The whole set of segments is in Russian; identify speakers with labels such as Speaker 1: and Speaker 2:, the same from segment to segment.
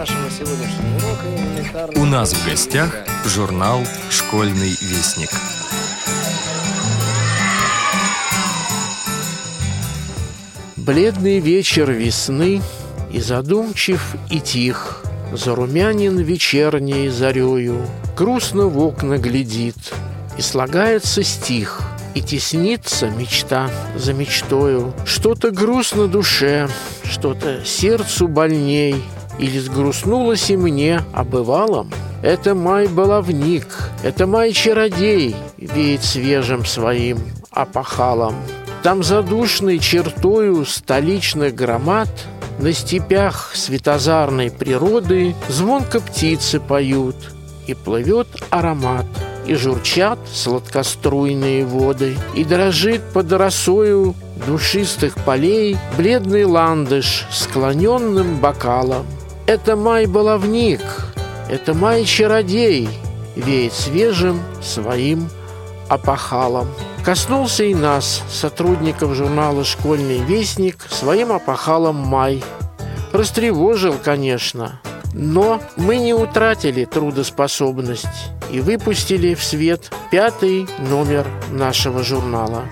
Speaker 1: нашего сегодняшнего урока элементарно...
Speaker 2: У нас в гостях журнал «Школьный вестник».
Speaker 3: Бледный вечер весны И задумчив, и тих. Зарумянин вечерней зарею. Грустно в окна глядит. И слагается стих. И теснится мечта за мечтою. Что-то грустно душе Что-то сердцу больней Или сгрустнулось и мне о бывалом это май-баловник, это май-чародей Веет свежим своим опахалом. Там задушной чертою столичных громад На степях светозарной природы Звонко птицы поют, и плывет аромат И журчат сладкоструйные воды И дрожит под росою душистых полей Бледный ландыш склоненным бокалом Это май-баловник, это май-чародей Веет свежим своим опахалом. Коснулся и нас, сотрудников журнала «Школьный вестник», своим опахалом «Май». Растревожил, конечно, но мы не утратили трудоспособность и выпустили в свет пятый номер нашего журнала.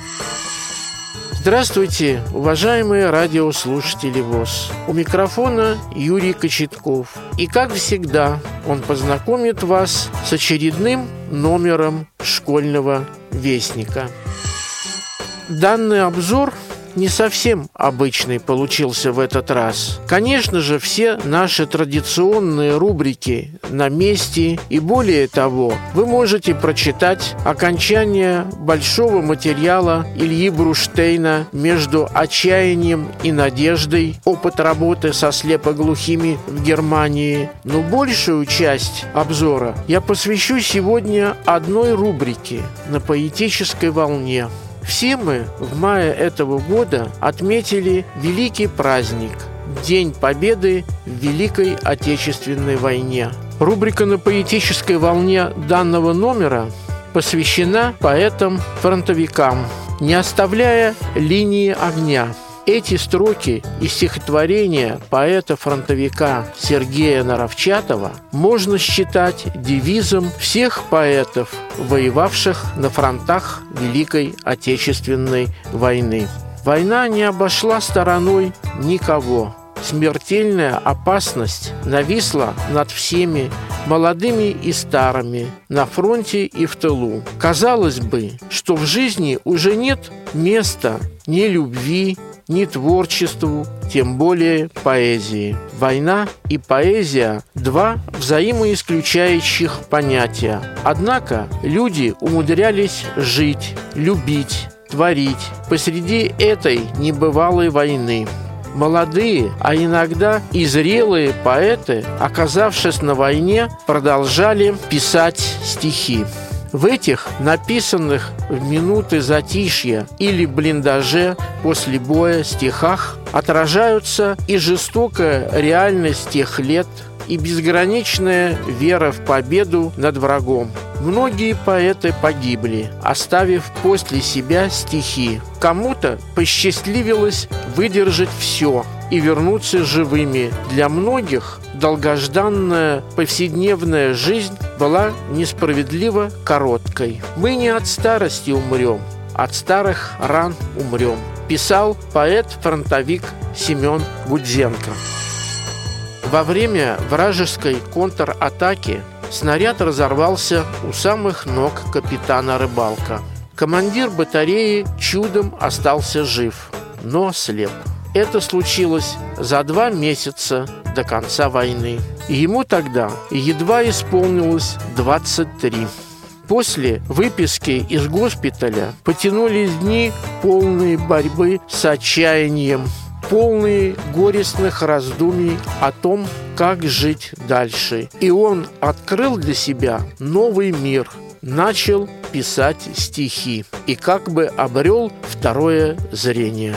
Speaker 3: Здравствуйте, уважаемые радиослушатели ВОЗ. У микрофона Юрий Кочетков. И как всегда, он познакомит вас с очередным номером школьного вестника. Данный обзор – не совсем обычный получился в этот раз. Конечно же, все наши традиционные рубрики на месте и более того, вы можете прочитать окончание большого материала Ильи Бруштейна между отчаянием и надеждой, опыт работы со слепоглухими в Германии. Но большую часть обзора я посвящу сегодня одной рубрике на поэтической волне. Все мы в мае этого года отметили великий праздник – День Победы в Великой Отечественной войне. Рубрика на поэтической волне данного номера посвящена поэтам-фронтовикам, не оставляя линии огня – эти строки из стихотворения поэта-фронтовика Сергея Наровчатова можно считать девизом всех поэтов, воевавших на фронтах Великой Отечественной войны. Война не обошла стороной никого. Смертельная опасность нависла над всеми, молодыми и старыми, на фронте и в тылу. Казалось бы, что в жизни уже нет места ни любви, ни творчеству, тем более поэзии. Война и поэзия – два взаимоисключающих понятия. Однако люди умудрялись жить, любить, творить посреди этой небывалой войны. Молодые, а иногда и зрелые поэты, оказавшись на войне, продолжали писать стихи. В этих написанных в минуты затишья или блиндаже после боя стихах отражаются и жестокая реальность тех лет, и безграничная вера в победу над врагом. Многие поэты погибли, оставив после себя стихи. Кому-то посчастливилось выдержать все и вернуться живыми. Для многих долгожданная повседневная жизнь была несправедливо короткой. Мы не от старости умрем, от старых ран умрем, писал поэт-фронтовик Семен Гудзенко. Во время вражеской контратаки снаряд разорвался у самых ног капитана Рыбалка. Командир батареи чудом остался жив, но слеп. Это случилось за два месяца до конца войны. Ему тогда едва исполнилось 23. После выписки из госпиталя потянулись дни полные борьбы с отчаянием, полные горестных раздумий о том, как жить дальше. И он открыл для себя новый мир, начал писать стихи и как бы обрел второе зрение.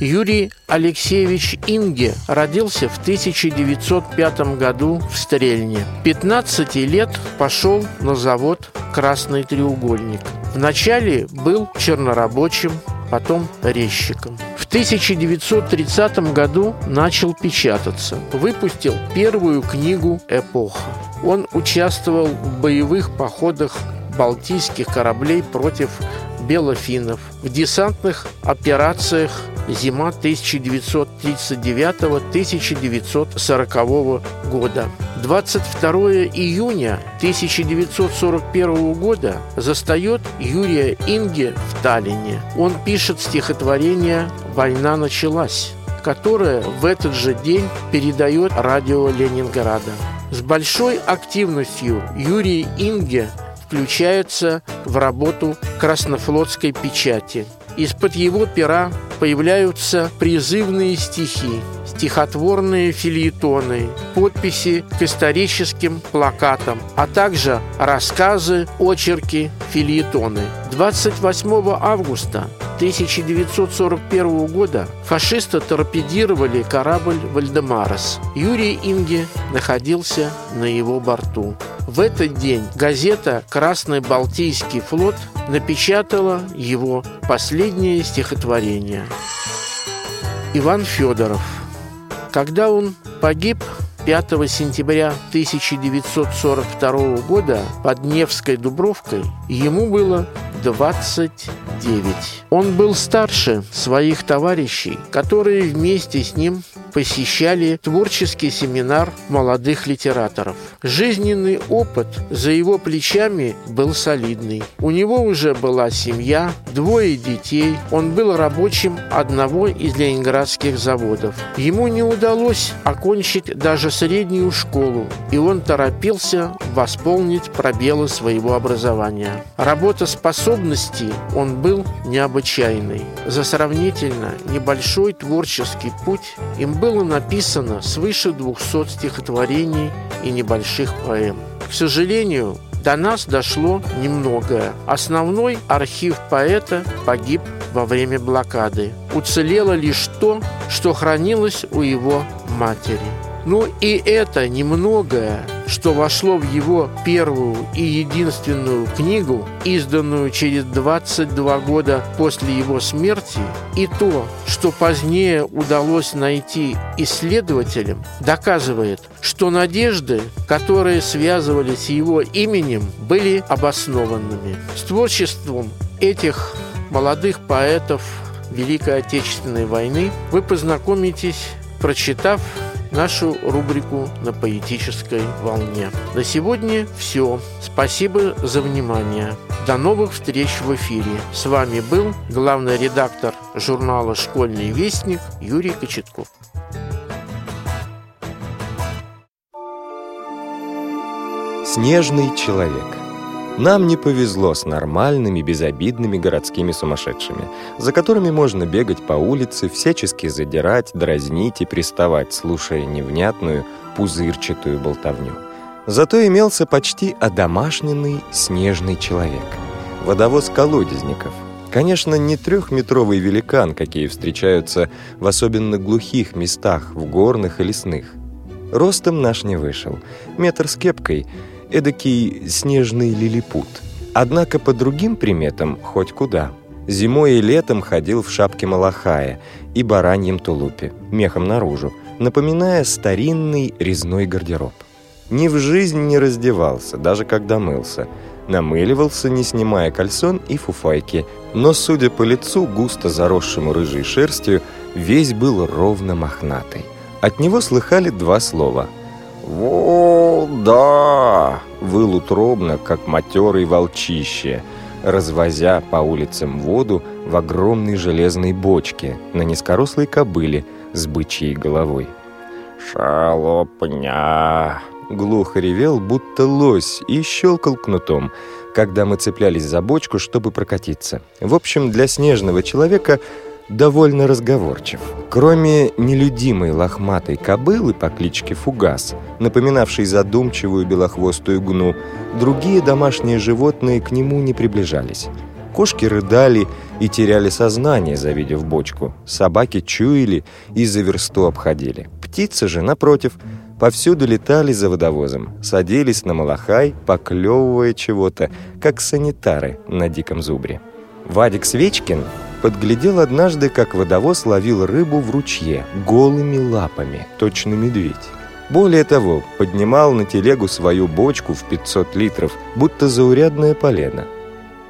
Speaker 3: Юрий Алексеевич Инге родился в 1905 году в Стрельне. 15 лет пошел на завод «Красный треугольник». Вначале был чернорабочим, потом резчиком. В 1930 году начал печататься. Выпустил первую книгу «Эпоха». Он участвовал в боевых походах балтийских кораблей против белофиннов, в десантных операциях зима 1939-1940 года. 22 июня 1941 года застает Юрия Инге в Таллине. Он пишет стихотворение «Война началась», которое в этот же день передает радио Ленинграда. С большой активностью Юрий Инге включается в работу краснофлотской печати. Из-под его пера появляются призывные стихи, стихотворные фильетоны, подписи к историческим плакатам, а также рассказы, очерки, фильетоны. 28 августа 1941 года фашисты торпедировали корабль «Вальдемарес». Юрий Инге находился на его борту. В этот день газета «Красный Балтийский флот» напечатала его последнее стихотворение. Иван Федоров. Когда он погиб 5 сентября 1942 года под Невской Дубровкой, ему было 29. Он был старше своих товарищей, которые вместе с ним посещали творческий семинар молодых литераторов. Жизненный опыт за его плечами был солидный. У него уже была семья, двое детей. Он был рабочим одного из ленинградских заводов. Ему не удалось окончить даже среднюю школу, и он торопился восполнить пробелы своего образования. Работоспособности он был необычайный. За сравнительно небольшой творческий путь им было написано свыше 200 стихотворений и небольших поэм. К сожалению, до нас дошло немногое. Основной архив поэта погиб во время блокады. Уцелело лишь то, что хранилось у его матери. Но и это немногое что вошло в его первую и единственную книгу, изданную через 22 года после его смерти, и то, что позднее удалось найти исследователям, доказывает, что надежды, которые связывались с его именем, были обоснованными. С творчеством этих молодых поэтов Великой Отечественной войны вы познакомитесь, прочитав нашу рубрику «На поэтической волне». На сегодня все. Спасибо за внимание. До новых встреч в эфире. С вами был главный редактор журнала «Школьный вестник» Юрий Кочетков.
Speaker 2: Снежный человек нам не повезло с нормальными, безобидными городскими сумасшедшими, за которыми можно бегать по улице, всячески задирать, дразнить и приставать, слушая невнятную, пузырчатую болтовню. Зато имелся почти одомашненный снежный человек. Водовоз колодезников. Конечно, не трехметровый великан, какие встречаются в особенно глухих местах, в горных и лесных. Ростом наш не вышел. Метр с кепкой — эдакий снежный лилипут. Однако по другим приметам хоть куда. Зимой и летом ходил в шапке малахая и бараньем тулупе, мехом наружу, напоминая старинный резной гардероб. Ни в жизнь не раздевался, даже когда мылся. Намыливался, не снимая кальсон и фуфайки, но, судя по лицу, густо заросшему рыжей шерстью, весь был ровно мохнатый. От него слыхали два слова «Во, да!» — выл утробно, как матерый волчище, развозя по улицам воду в огромной железной бочке на низкорослой кобыле с бычьей головой. «Шалопня!» — глухо ревел, будто лось, и щелкал кнутом, когда мы цеплялись за бочку, чтобы прокатиться. В общем, для снежного человека — довольно разговорчив. Кроме нелюдимой лохматой кобылы по кличке Фугас, напоминавшей задумчивую белохвостую гну, другие домашние животные к нему не приближались. Кошки рыдали и теряли сознание, завидев бочку. Собаки чуяли и за версту обходили. Птицы же, напротив, повсюду летали за водовозом, садились на малахай, поклевывая чего-то, как санитары на диком зубре. Вадик Свечкин подглядел однажды, как водовоз ловил рыбу в ручье голыми лапами, точно медведь. Более того, поднимал на телегу свою бочку в 500 литров, будто заурядное полено.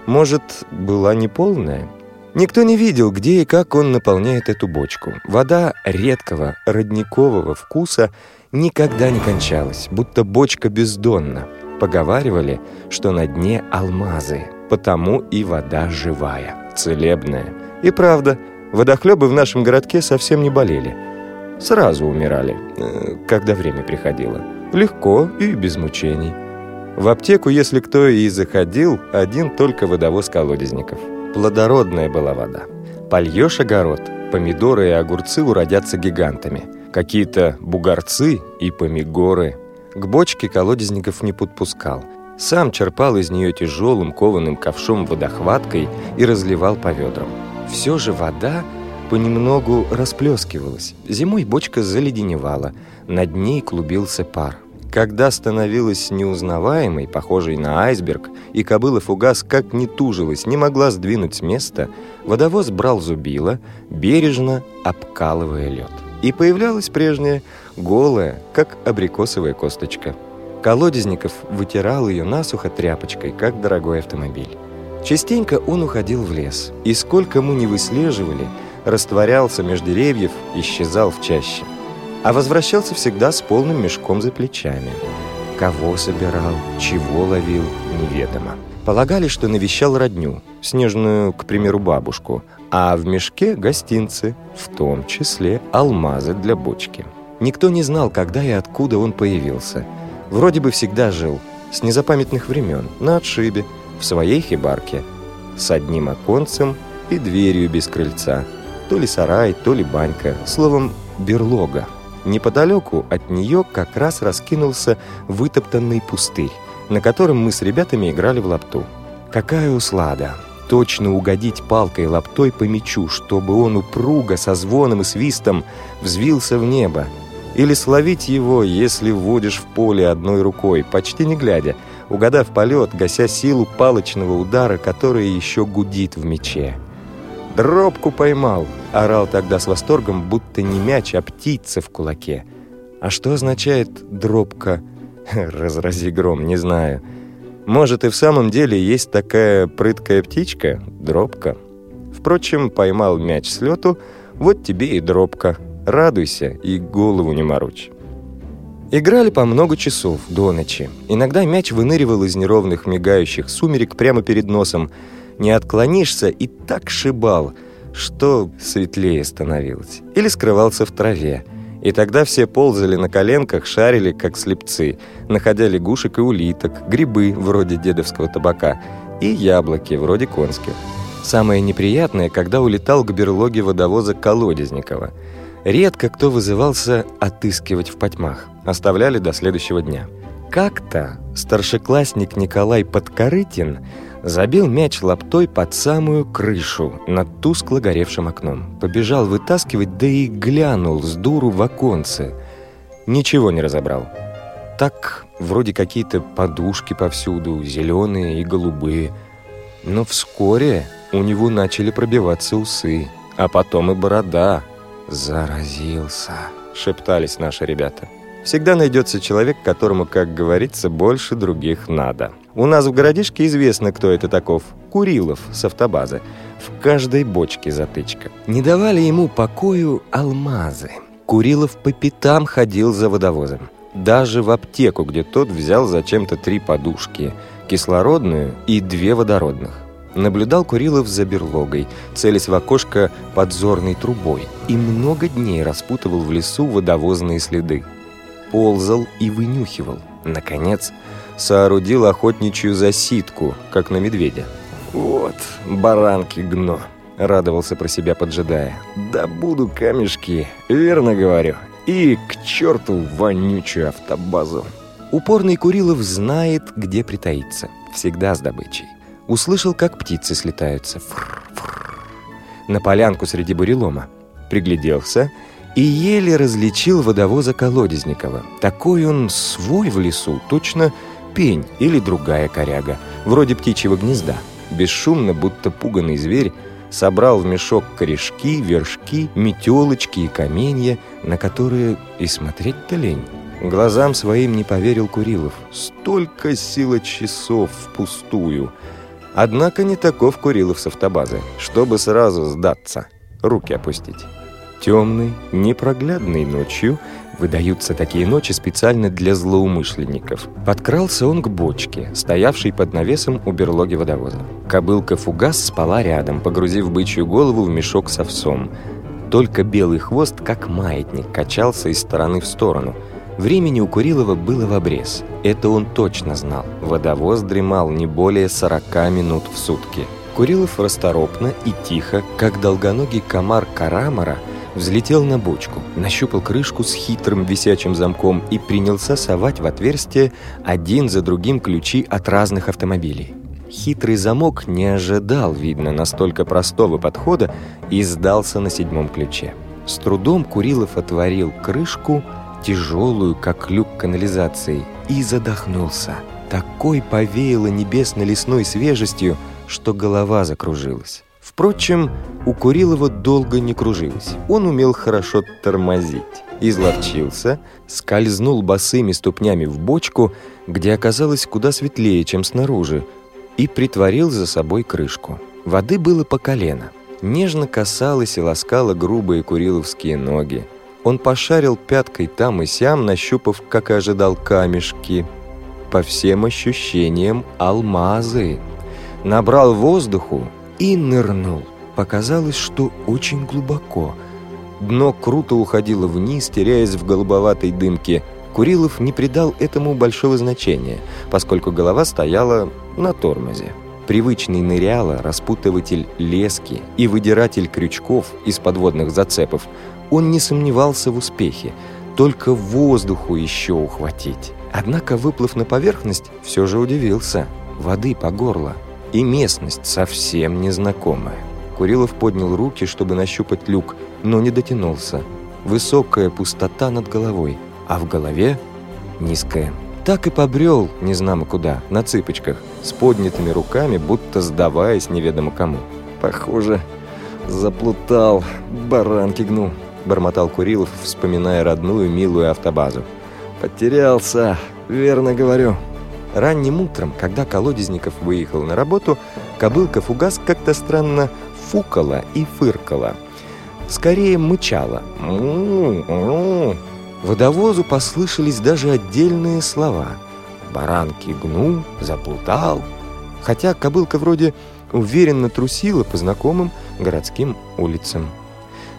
Speaker 2: Может, была неполная? Никто не видел, где и как он наполняет эту бочку. Вода редкого, родникового вкуса никогда не кончалась, будто бочка бездонна. Поговаривали, что на дне алмазы, потому и вода живая, целебная. И правда, водохлебы в нашем городке совсем не болели. Сразу умирали, э, когда время приходило. Легко и без мучений. В аптеку, если кто и заходил, один только водовоз колодезников. Плодородная была вода. Польешь огород, помидоры и огурцы уродятся гигантами. Какие-то бугорцы и помигоры. К бочке колодезников не подпускал. Сам черпал из нее тяжелым кованым ковшом водохваткой и разливал по ведрам. Все же вода понемногу расплескивалась. Зимой бочка заледеневала, над ней клубился пар. Когда становилась неузнаваемой, похожей на айсберг, и кобыла фугас как не тужилась, не могла сдвинуть с места, водовоз брал зубило, бережно обкалывая лед. И появлялась прежняя, голая, как абрикосовая косточка. Колодезников вытирал ее насухо тряпочкой, как дорогой автомобиль. Частенько он уходил в лес, и сколько мы не выслеживали, растворялся между деревьев, исчезал в чаще а возвращался всегда с полным мешком за плечами. Кого собирал, чего ловил, неведомо. Полагали, что навещал родню, снежную, к примеру, бабушку, а в мешке гостинцы, в том числе алмазы для бочки. Никто не знал, когда и откуда он появился. Вроде бы всегда жил, с незапамятных времен, на отшибе, в своей хибарке, с одним оконцем и дверью без крыльца. То ли сарай, то ли банька, словом, берлога. Неподалеку от нее как раз раскинулся вытоптанный пустырь, на котором мы с ребятами играли в лапту. Какая услада! Точно угодить палкой лаптой по мячу, чтобы он упруго, со звоном и свистом взвился в небо. Или словить его, если вводишь в поле одной рукой, почти не глядя, угадав полет, гася силу палочного удара, который еще гудит в мяче. «Дробку поймал!» — орал тогда с восторгом, будто не мяч, а птица в кулаке. А что означает «дробка»? Разрази гром, не знаю. Может, и в самом деле есть такая прыткая птичка, дробка. Впрочем, поймал мяч с лету, вот тебе и дробка. Радуйся и голову не морочь. Играли по много часов до ночи. Иногда мяч выныривал из неровных мигающих сумерек прямо перед носом, не отклонишься и так шибал, что светлее становилось. Или скрывался в траве. И тогда все ползали на коленках, шарили, как слепцы, находя лягушек и улиток, грибы, вроде дедовского табака, и яблоки, вроде конских. Самое неприятное, когда улетал к берлоге водовоза Колодезникова. Редко кто вызывался отыскивать в потьмах. Оставляли до следующего дня. Как-то старшеклассник Николай Подкорытин Забил мяч лаптой под самую крышу, над тускло горевшим окном. Побежал вытаскивать, да и глянул с дуру в оконце. Ничего не разобрал. Так, вроде какие-то подушки повсюду, зеленые и голубые. Но вскоре у него начали пробиваться усы, а потом и борода. «Заразился», — шептались наши ребята. Всегда найдется человек, которому, как говорится, больше других надо. У нас в городишке известно, кто это таков. Курилов с автобазы. В каждой бочке затычка. Не давали ему покою алмазы. Курилов по пятам ходил за водовозом. Даже в аптеку, где тот взял зачем-то три подушки. Кислородную и две водородных. Наблюдал Курилов за берлогой, целясь в окошко подзорной трубой, и много дней распутывал в лесу водовозные следы ползал и вынюхивал. Наконец, соорудил охотничью засидку, как на медведя. «Вот, баранки гно!» — радовался про себя, поджидая. «Да буду камешки, верно говорю. И к черту вонючую автобазу!» Упорный Курилов знает, где притаиться. Всегда с добычей. Услышал, как птицы слетаются. Фр -фр. На полянку среди бурелома. Пригляделся — и еле различил водовоза Колодезникова. Такой он свой в лесу, точно пень или другая коряга, вроде птичьего гнезда. Бесшумно, будто пуганный зверь, собрал в мешок корешки, вершки, метелочки и каменья, на которые и смотреть-то лень. Глазам своим не поверил Курилов. Столько сила часов впустую. Однако не таков Курилов с автобазы, чтобы сразу сдаться, руки опустить. Темной, непроглядной ночью выдаются такие ночи специально для злоумышленников. Подкрался он к бочке, стоявшей под навесом у берлоги водовоза. Кобылка Фугас спала рядом, погрузив бычью голову в мешок с овсом. Только белый хвост, как маятник, качался из стороны в сторону. Времени у Курилова было в обрез. Это он точно знал. Водовоз дремал не более 40 минут в сутки. Курилов расторопно и тихо, как долгоногий комар Карамара, взлетел на бочку, нащупал крышку с хитрым висячим замком и принялся совать в отверстие один за другим ключи от разных автомобилей. Хитрый замок не ожидал, видно, настолько простого подхода и сдался на седьмом ключе. С трудом Курилов отворил крышку, тяжелую, как люк канализации, и задохнулся. Такой повеяло небесно-лесной свежестью, что голова закружилась. Впрочем, у Курилова долго не кружилось. Он умел хорошо тормозить. Изловчился, скользнул босыми ступнями в бочку, где оказалось куда светлее, чем снаружи, и притворил за собой крышку. Воды было по колено. Нежно касалась и ласкала грубые куриловские ноги. Он пошарил пяткой там и сям, нащупав, как и ожидал, камешки. По всем ощущениям, алмазы. Набрал воздуху и нырнул. Показалось, что очень глубоко. Дно круто уходило вниз, теряясь в голубоватой дымке. Курилов не придал этому большого значения, поскольку голова стояла на тормозе. Привычный ныряла, распутыватель лески и выдиратель крючков из подводных зацепов, он не сомневался в успехе, только воздуху еще ухватить. Однако, выплыв на поверхность, все же удивился. Воды по горло и местность совсем незнакомая. Курилов поднял руки, чтобы нащупать люк, но не дотянулся. Высокая пустота над головой, а в голове низкая. Так и побрел, не знамо куда, на цыпочках, с поднятыми руками, будто сдаваясь неведомо кому. «Похоже, заплутал, баранки гну», — бормотал Курилов, вспоминая родную, милую автобазу. «Потерялся, верно говорю». Ранним утром, когда Колодезников выехал на работу, кобылка-фугас как-то странно фукала и фыркала. Скорее мычала. Водовозу послышались даже отдельные слова. «Баранки гну», «заплутал». Хотя кобылка вроде уверенно трусила по знакомым городским улицам.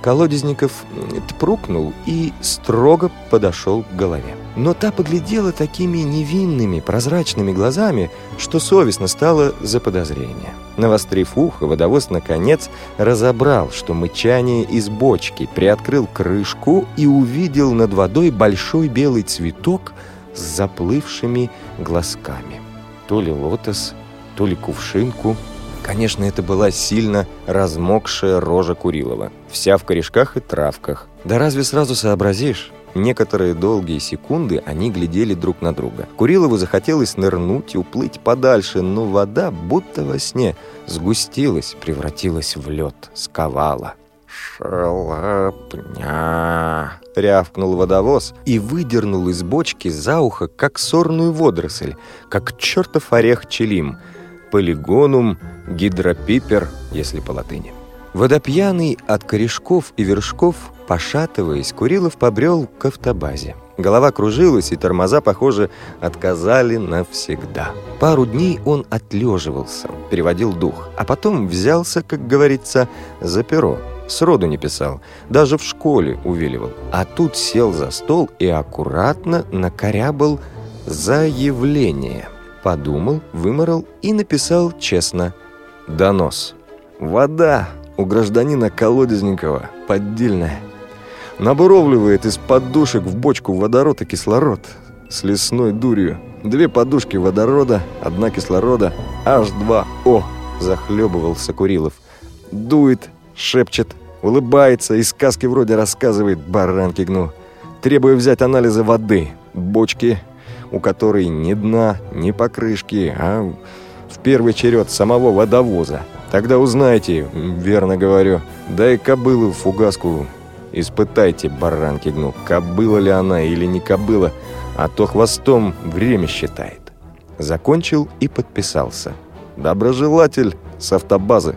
Speaker 2: Колодезников тпрукнул и строго подошел к голове. Но та поглядела такими невинными, прозрачными глазами, что совестно стало за подозрение. Навострив ухо, водовоз, наконец, разобрал, что мычание из бочки, приоткрыл крышку и увидел над водой большой белый цветок с заплывшими глазками. То ли лотос, то ли кувшинку – Конечно, это была сильно размокшая рожа Курилова, вся в корешках и травках. Да разве сразу сообразишь? Некоторые долгие секунды они глядели друг на друга. Курилову захотелось нырнуть и уплыть подальше, но вода, будто во сне, сгустилась, превратилась в лед, сковала. «Шалопня!» — рявкнул водовоз и выдернул из бочки за ухо, как сорную водоросль, как чертов орех челим — полигонум, гидропипер, если по латыни. Водопьяный от корешков и вершков, пошатываясь, Курилов побрел к автобазе. Голова кружилась, и тормоза, похоже, отказали навсегда. Пару дней он отлеживался, переводил дух, а потом взялся, как говорится, за перо. Сроду не писал, даже в школе увиливал. А тут сел за стол и аккуратно накорябал заявление – подумал, выморал и написал честно «Донос». Вода у гражданина Колодезникова поддельная. Набуровливает из подушек в бочку водород и кислород с лесной дурью. Две подушки водорода, одна кислорода, H2O, захлебывался Курилов. Дует, шепчет, улыбается и сказки вроде рассказывает баранки гну. Требую взять анализы воды, бочки, у которой ни дна, ни покрышки, а в первый черед самого водовоза. Тогда узнайте, верно говорю. Дай кобылу фугаску. Испытайте, баранки гну, кобыла ли она или не кобыла, а то хвостом время считает. Закончил и подписался. Доброжелатель с автобазы.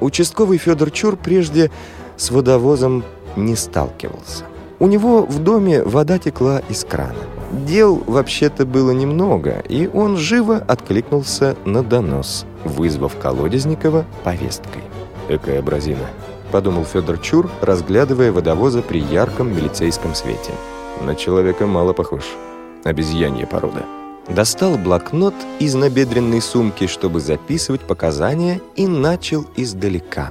Speaker 2: Участковый Федор Чур прежде с водовозом не сталкивался. У него в доме вода текла из крана. Дел вообще-то было немного, и он живо откликнулся на донос, вызвав Колодезникова повесткой. «Экая бразина», — подумал Федор Чур, разглядывая водовоза при ярком милицейском свете. «На человека мало похож. Обезьянья порода». Достал блокнот из набедренной сумки, чтобы записывать показания, и начал издалека.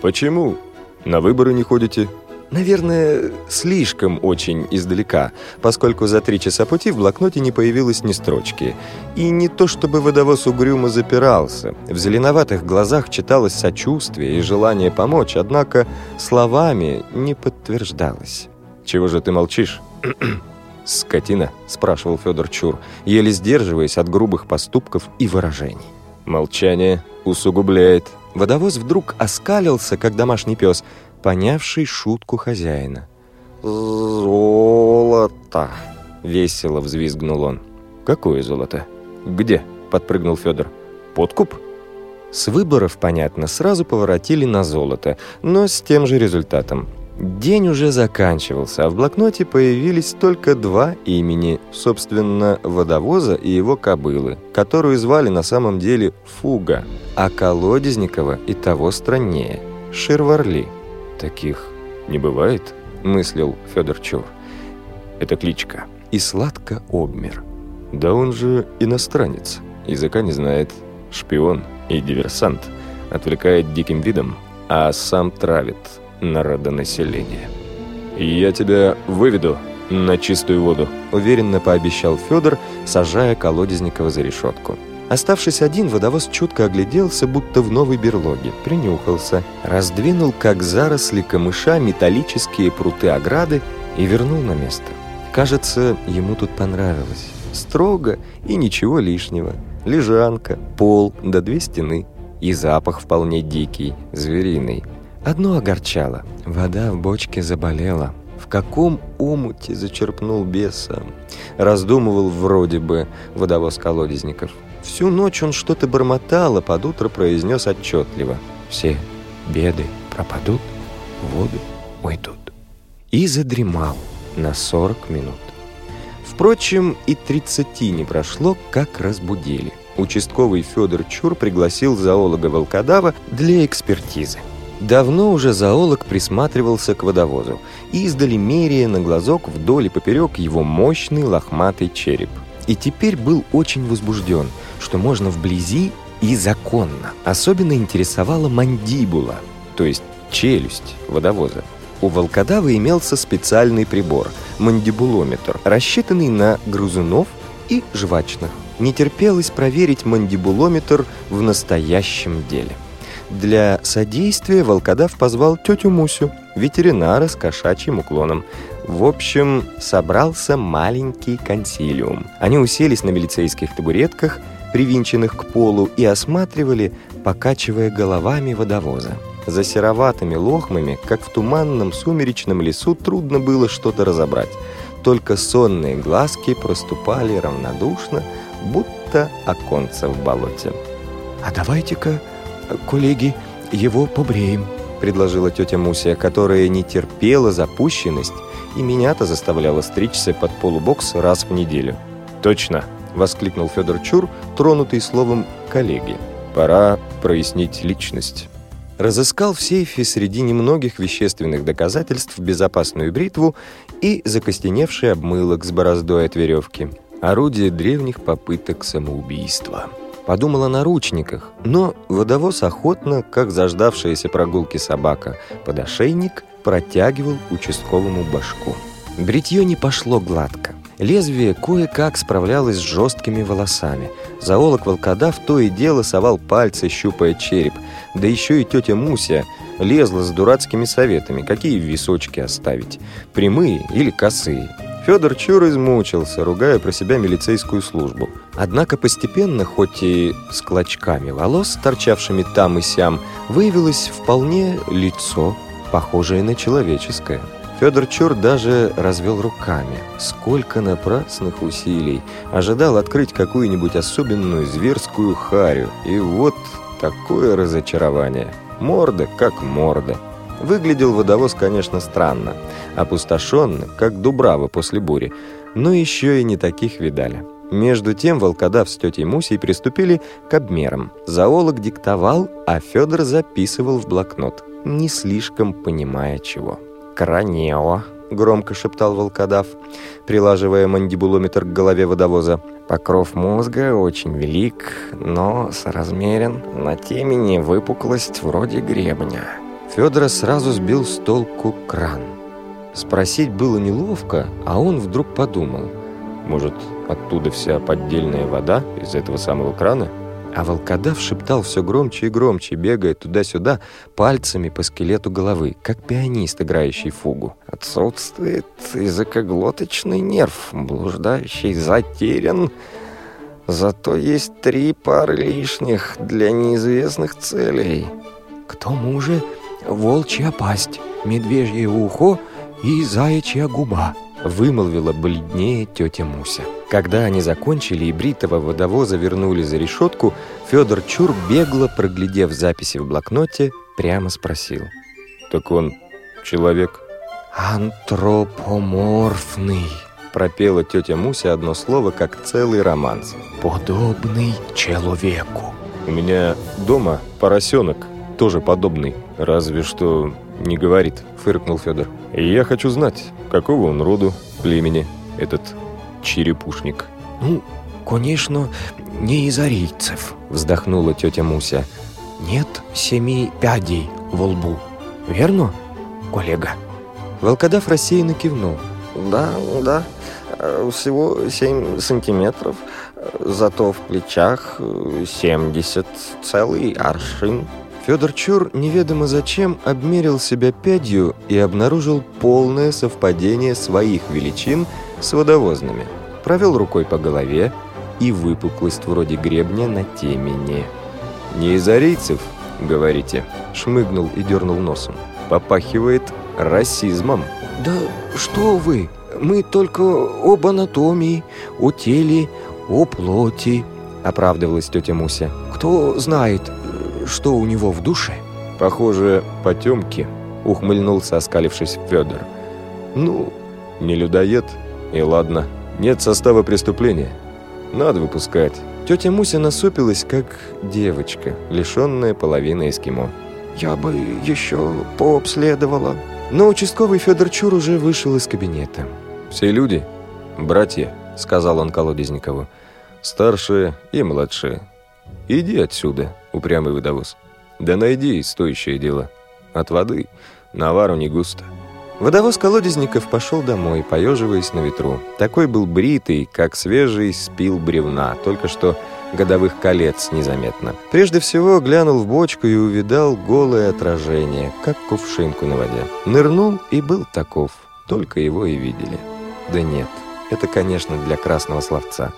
Speaker 2: «Почему? На выборы не ходите?» Наверное, слишком очень издалека, поскольку за три часа пути в блокноте не появилось ни строчки. И не то чтобы водовоз угрюмо запирался. В зеленоватых глазах читалось сочувствие и желание помочь, однако словами не подтверждалось. «Чего же ты молчишь?» «Скотина?» – спрашивал Федор Чур, еле сдерживаясь от грубых поступков и выражений. Молчание усугубляет. Водовоз вдруг оскалился, как домашний пес – понявший шутку хозяина. «Золото!» — весело взвизгнул он. «Какое золото? Где?» — подпрыгнул Федор. «Подкуп?» С выборов, понятно, сразу поворотили на золото, но с тем же результатом. День уже заканчивался, а в блокноте появились только два имени, собственно, водовоза и его кобылы, которую звали на самом деле Фуга, а Колодезникова и того страннее – Ширварли. «Таких не бывает», — мыслил Федор Чур. «Это кличка». И сладко обмер. «Да он же иностранец, языка не знает, шпион и диверсант, отвлекает диким видом, а сам травит народонаселение». «Я тебя выведу на чистую воду», — уверенно пообещал Федор, сажая Колодезникова за решетку. Оставшись один, водовоз чутко огляделся, будто в новой берлоге, принюхался, раздвинул, как заросли камыша, металлические пруты ограды и вернул на место. Кажется, ему тут понравилось. Строго и ничего лишнего. Лежанка, пол да две стены. И запах вполне дикий, звериный. Одно огорчало. Вода в бочке заболела. В каком омуте зачерпнул беса? Раздумывал вроде бы водовоз колодезников. Всю ночь он что-то бормотал, а под утро произнес отчетливо. «Все беды пропадут, воды уйдут». И задремал на 40 минут. Впрочем, и 30 не прошло, как разбудили. Участковый Федор Чур пригласил зоолога Волкодава для экспертизы. Давно уже зоолог присматривался к водовозу, издали мерия на глазок вдоль и поперек его мощный лохматый череп. И теперь был очень возбужден – что можно вблизи и законно. Особенно интересовала мандибула, то есть челюсть водовоза. У волкодава имелся специальный прибор – мандибулометр, рассчитанный на грызунов и жвачных. Не терпелось проверить мандибулометр в настоящем деле. Для содействия волкодав позвал тетю Мусю, ветеринара с кошачьим уклоном. В общем, собрался маленький консилиум. Они уселись на милицейских табуретках – привинченных к полу, и осматривали, покачивая головами водовоза. За сероватыми лохмами, как в туманном сумеречном лесу, трудно было что-то разобрать. Только сонные глазки проступали равнодушно, будто оконца в болоте. «А давайте-ка, коллеги, его побреем», — предложила тетя Муся, которая не терпела запущенность и меня-то заставляла стричься под полубокс раз в неделю. «Точно!» — воскликнул Федор Чур, тронутый словом «коллеги». «Пора прояснить личность». Разыскал в сейфе среди немногих вещественных доказательств безопасную бритву и закостеневший обмылок с бороздой от веревки. Орудие древних попыток самоубийства. Подумал о наручниках, но водовоз охотно, как заждавшаяся прогулки собака, под ошейник протягивал участковому башку. Бритье не пошло гладко. Лезвие кое-как справлялось с жесткими волосами. Зоолог волкодав то и дело совал пальцы, щупая череп. Да еще и тетя Муся лезла с дурацкими советами, какие височки оставить, прямые или косые. Федор Чур измучился, ругая про себя милицейскую службу. Однако постепенно, хоть и с клочками волос, торчавшими там и сям, выявилось вполне лицо, похожее на человеческое. Федор Чур даже развел руками. Сколько напрасных усилий. Ожидал открыть какую-нибудь особенную зверскую харю. И вот такое разочарование. Морда как морда. Выглядел водовоз, конечно, странно. Опустошенным, как Дубрава после бури. Но еще и не таких видали. Между тем волкодав с тетей Мусей приступили к обмерам. Зоолог диктовал, а Федор записывал в блокнот, не слишком понимая чего. «Кранео», — громко шептал волкодав, прилаживая мандибулометр к голове водовоза. «Покров мозга очень велик, но соразмерен. На темени выпуклость вроде гребня». Федора сразу сбил с толку кран. Спросить было неловко, а он вдруг подумал — может, оттуда вся поддельная вода из этого самого крана? А волкодав шептал все громче и громче, бегая туда-сюда пальцами по скелету головы, как пианист, играющий фугу. Отсутствует языкоглоточный нерв, блуждающий затерян. Зато есть три пары лишних для неизвестных целей. К тому же волчья пасть, медвежье ухо и заячья губа вымолвила бледнее тетя Муся. Когда они закончили и бритого водовоза вернули за решетку, Федор Чур, бегло проглядев записи в блокноте, прямо спросил. «Так он человек?» «Антропоморфный», пропела тетя Муся одно слово, как целый романс. «Подобный человеку». «У меня дома поросенок, тоже подобный, разве что не говорит», — фыркнул Федор. И я хочу знать, какого он роду, племени, этот черепушник. Ну, конечно, не из арийцев, вздохнула тетя Муся. Нет семи пядей во лбу. Верно, коллега? Волкодав рассеянно кивнул. Да, да, всего семь сантиметров, зато в плечах семьдесят целый аршин. Федор Чур неведомо зачем обмерил себя пядью и обнаружил полное совпадение своих величин с водовозными. Провел рукой по голове и выпуклость вроде гребня на темени. «Не из арийцев, говорите?» Шмыгнул и дернул носом. «Попахивает расизмом». «Да что вы! Мы только об анатомии, о теле, о плоти», оправдывалась тетя Муся. «Кто знает, что у него в душе?» «Похоже, потемки», — ухмыльнулся, оскалившись Федор. «Ну, не людоед, и ладно. Нет состава преступления. Надо выпускать». Тетя Муся насупилась, как девочка, лишенная половины эскимо. «Я бы еще пообследовала». Но участковый Федор Чур уже вышел из кабинета. «Все люди — братья», — сказал он Колодезникову. «Старшие и младшие. Иди отсюда» упрямый водовоз. «Да найди стоящее дело. От воды навару не густо». Водовоз Колодезников пошел домой, поеживаясь на ветру. Такой был бритый, как свежий спил бревна, только что годовых колец незаметно. Прежде всего глянул в бочку и увидал голое отражение, как кувшинку на воде. Нырнул и был таков, только его и видели. Да нет, это, конечно, для красного словца.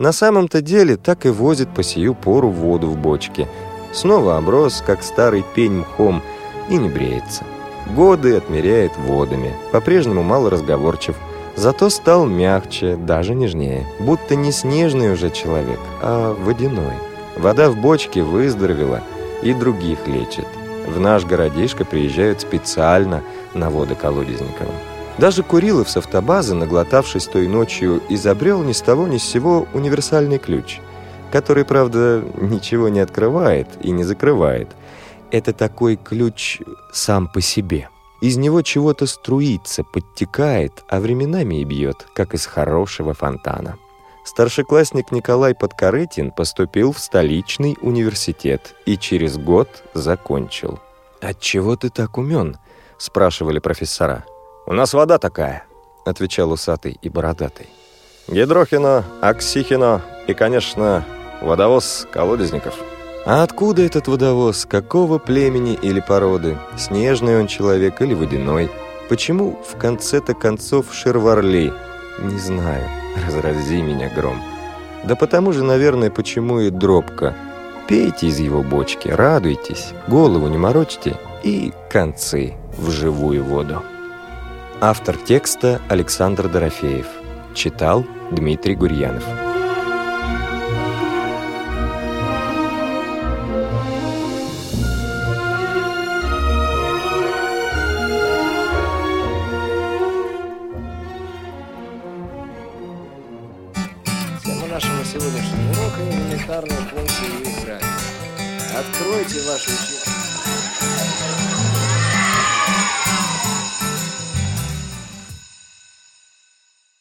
Speaker 2: На самом-то деле так и возит по сию пору воду в бочке. Снова оброс, как старый пень мхом, и не бреется. Годы отмеряет водами, по-прежнему мало разговорчив, зато стал мягче, даже нежнее, будто не снежный уже человек, а водяной. Вода в бочке выздоровела и других лечит. В наш городишко приезжают специально на воды Колодезникова. Даже Курилов с автобазы, наглотавшись той ночью, изобрел ни с того ни с сего универсальный ключ, который, правда, ничего не открывает и не закрывает. Это такой ключ сам по себе. Из него чего-то струится, подтекает, а временами и бьет, как из хорошего фонтана. Старшеклассник Николай Подкорытин поступил в столичный университет и через год закончил. «Отчего ты так умен?» – спрашивали профессора. «У нас вода такая», — отвечал усатый и бородатый. «Гидрохино, Оксихино и, конечно, водовоз колодезников». А откуда этот водовоз? Какого племени или породы? Снежный он человек или водяной? Почему в конце-то концов Шерварли? Не знаю. Разрази меня гром. Да потому же, наверное, почему и дробка. Пейте из его бочки, радуйтесь, голову не морочьте и концы в живую воду. Автор текста Александр Дорофеев. Читал Дмитрий Гурьянов.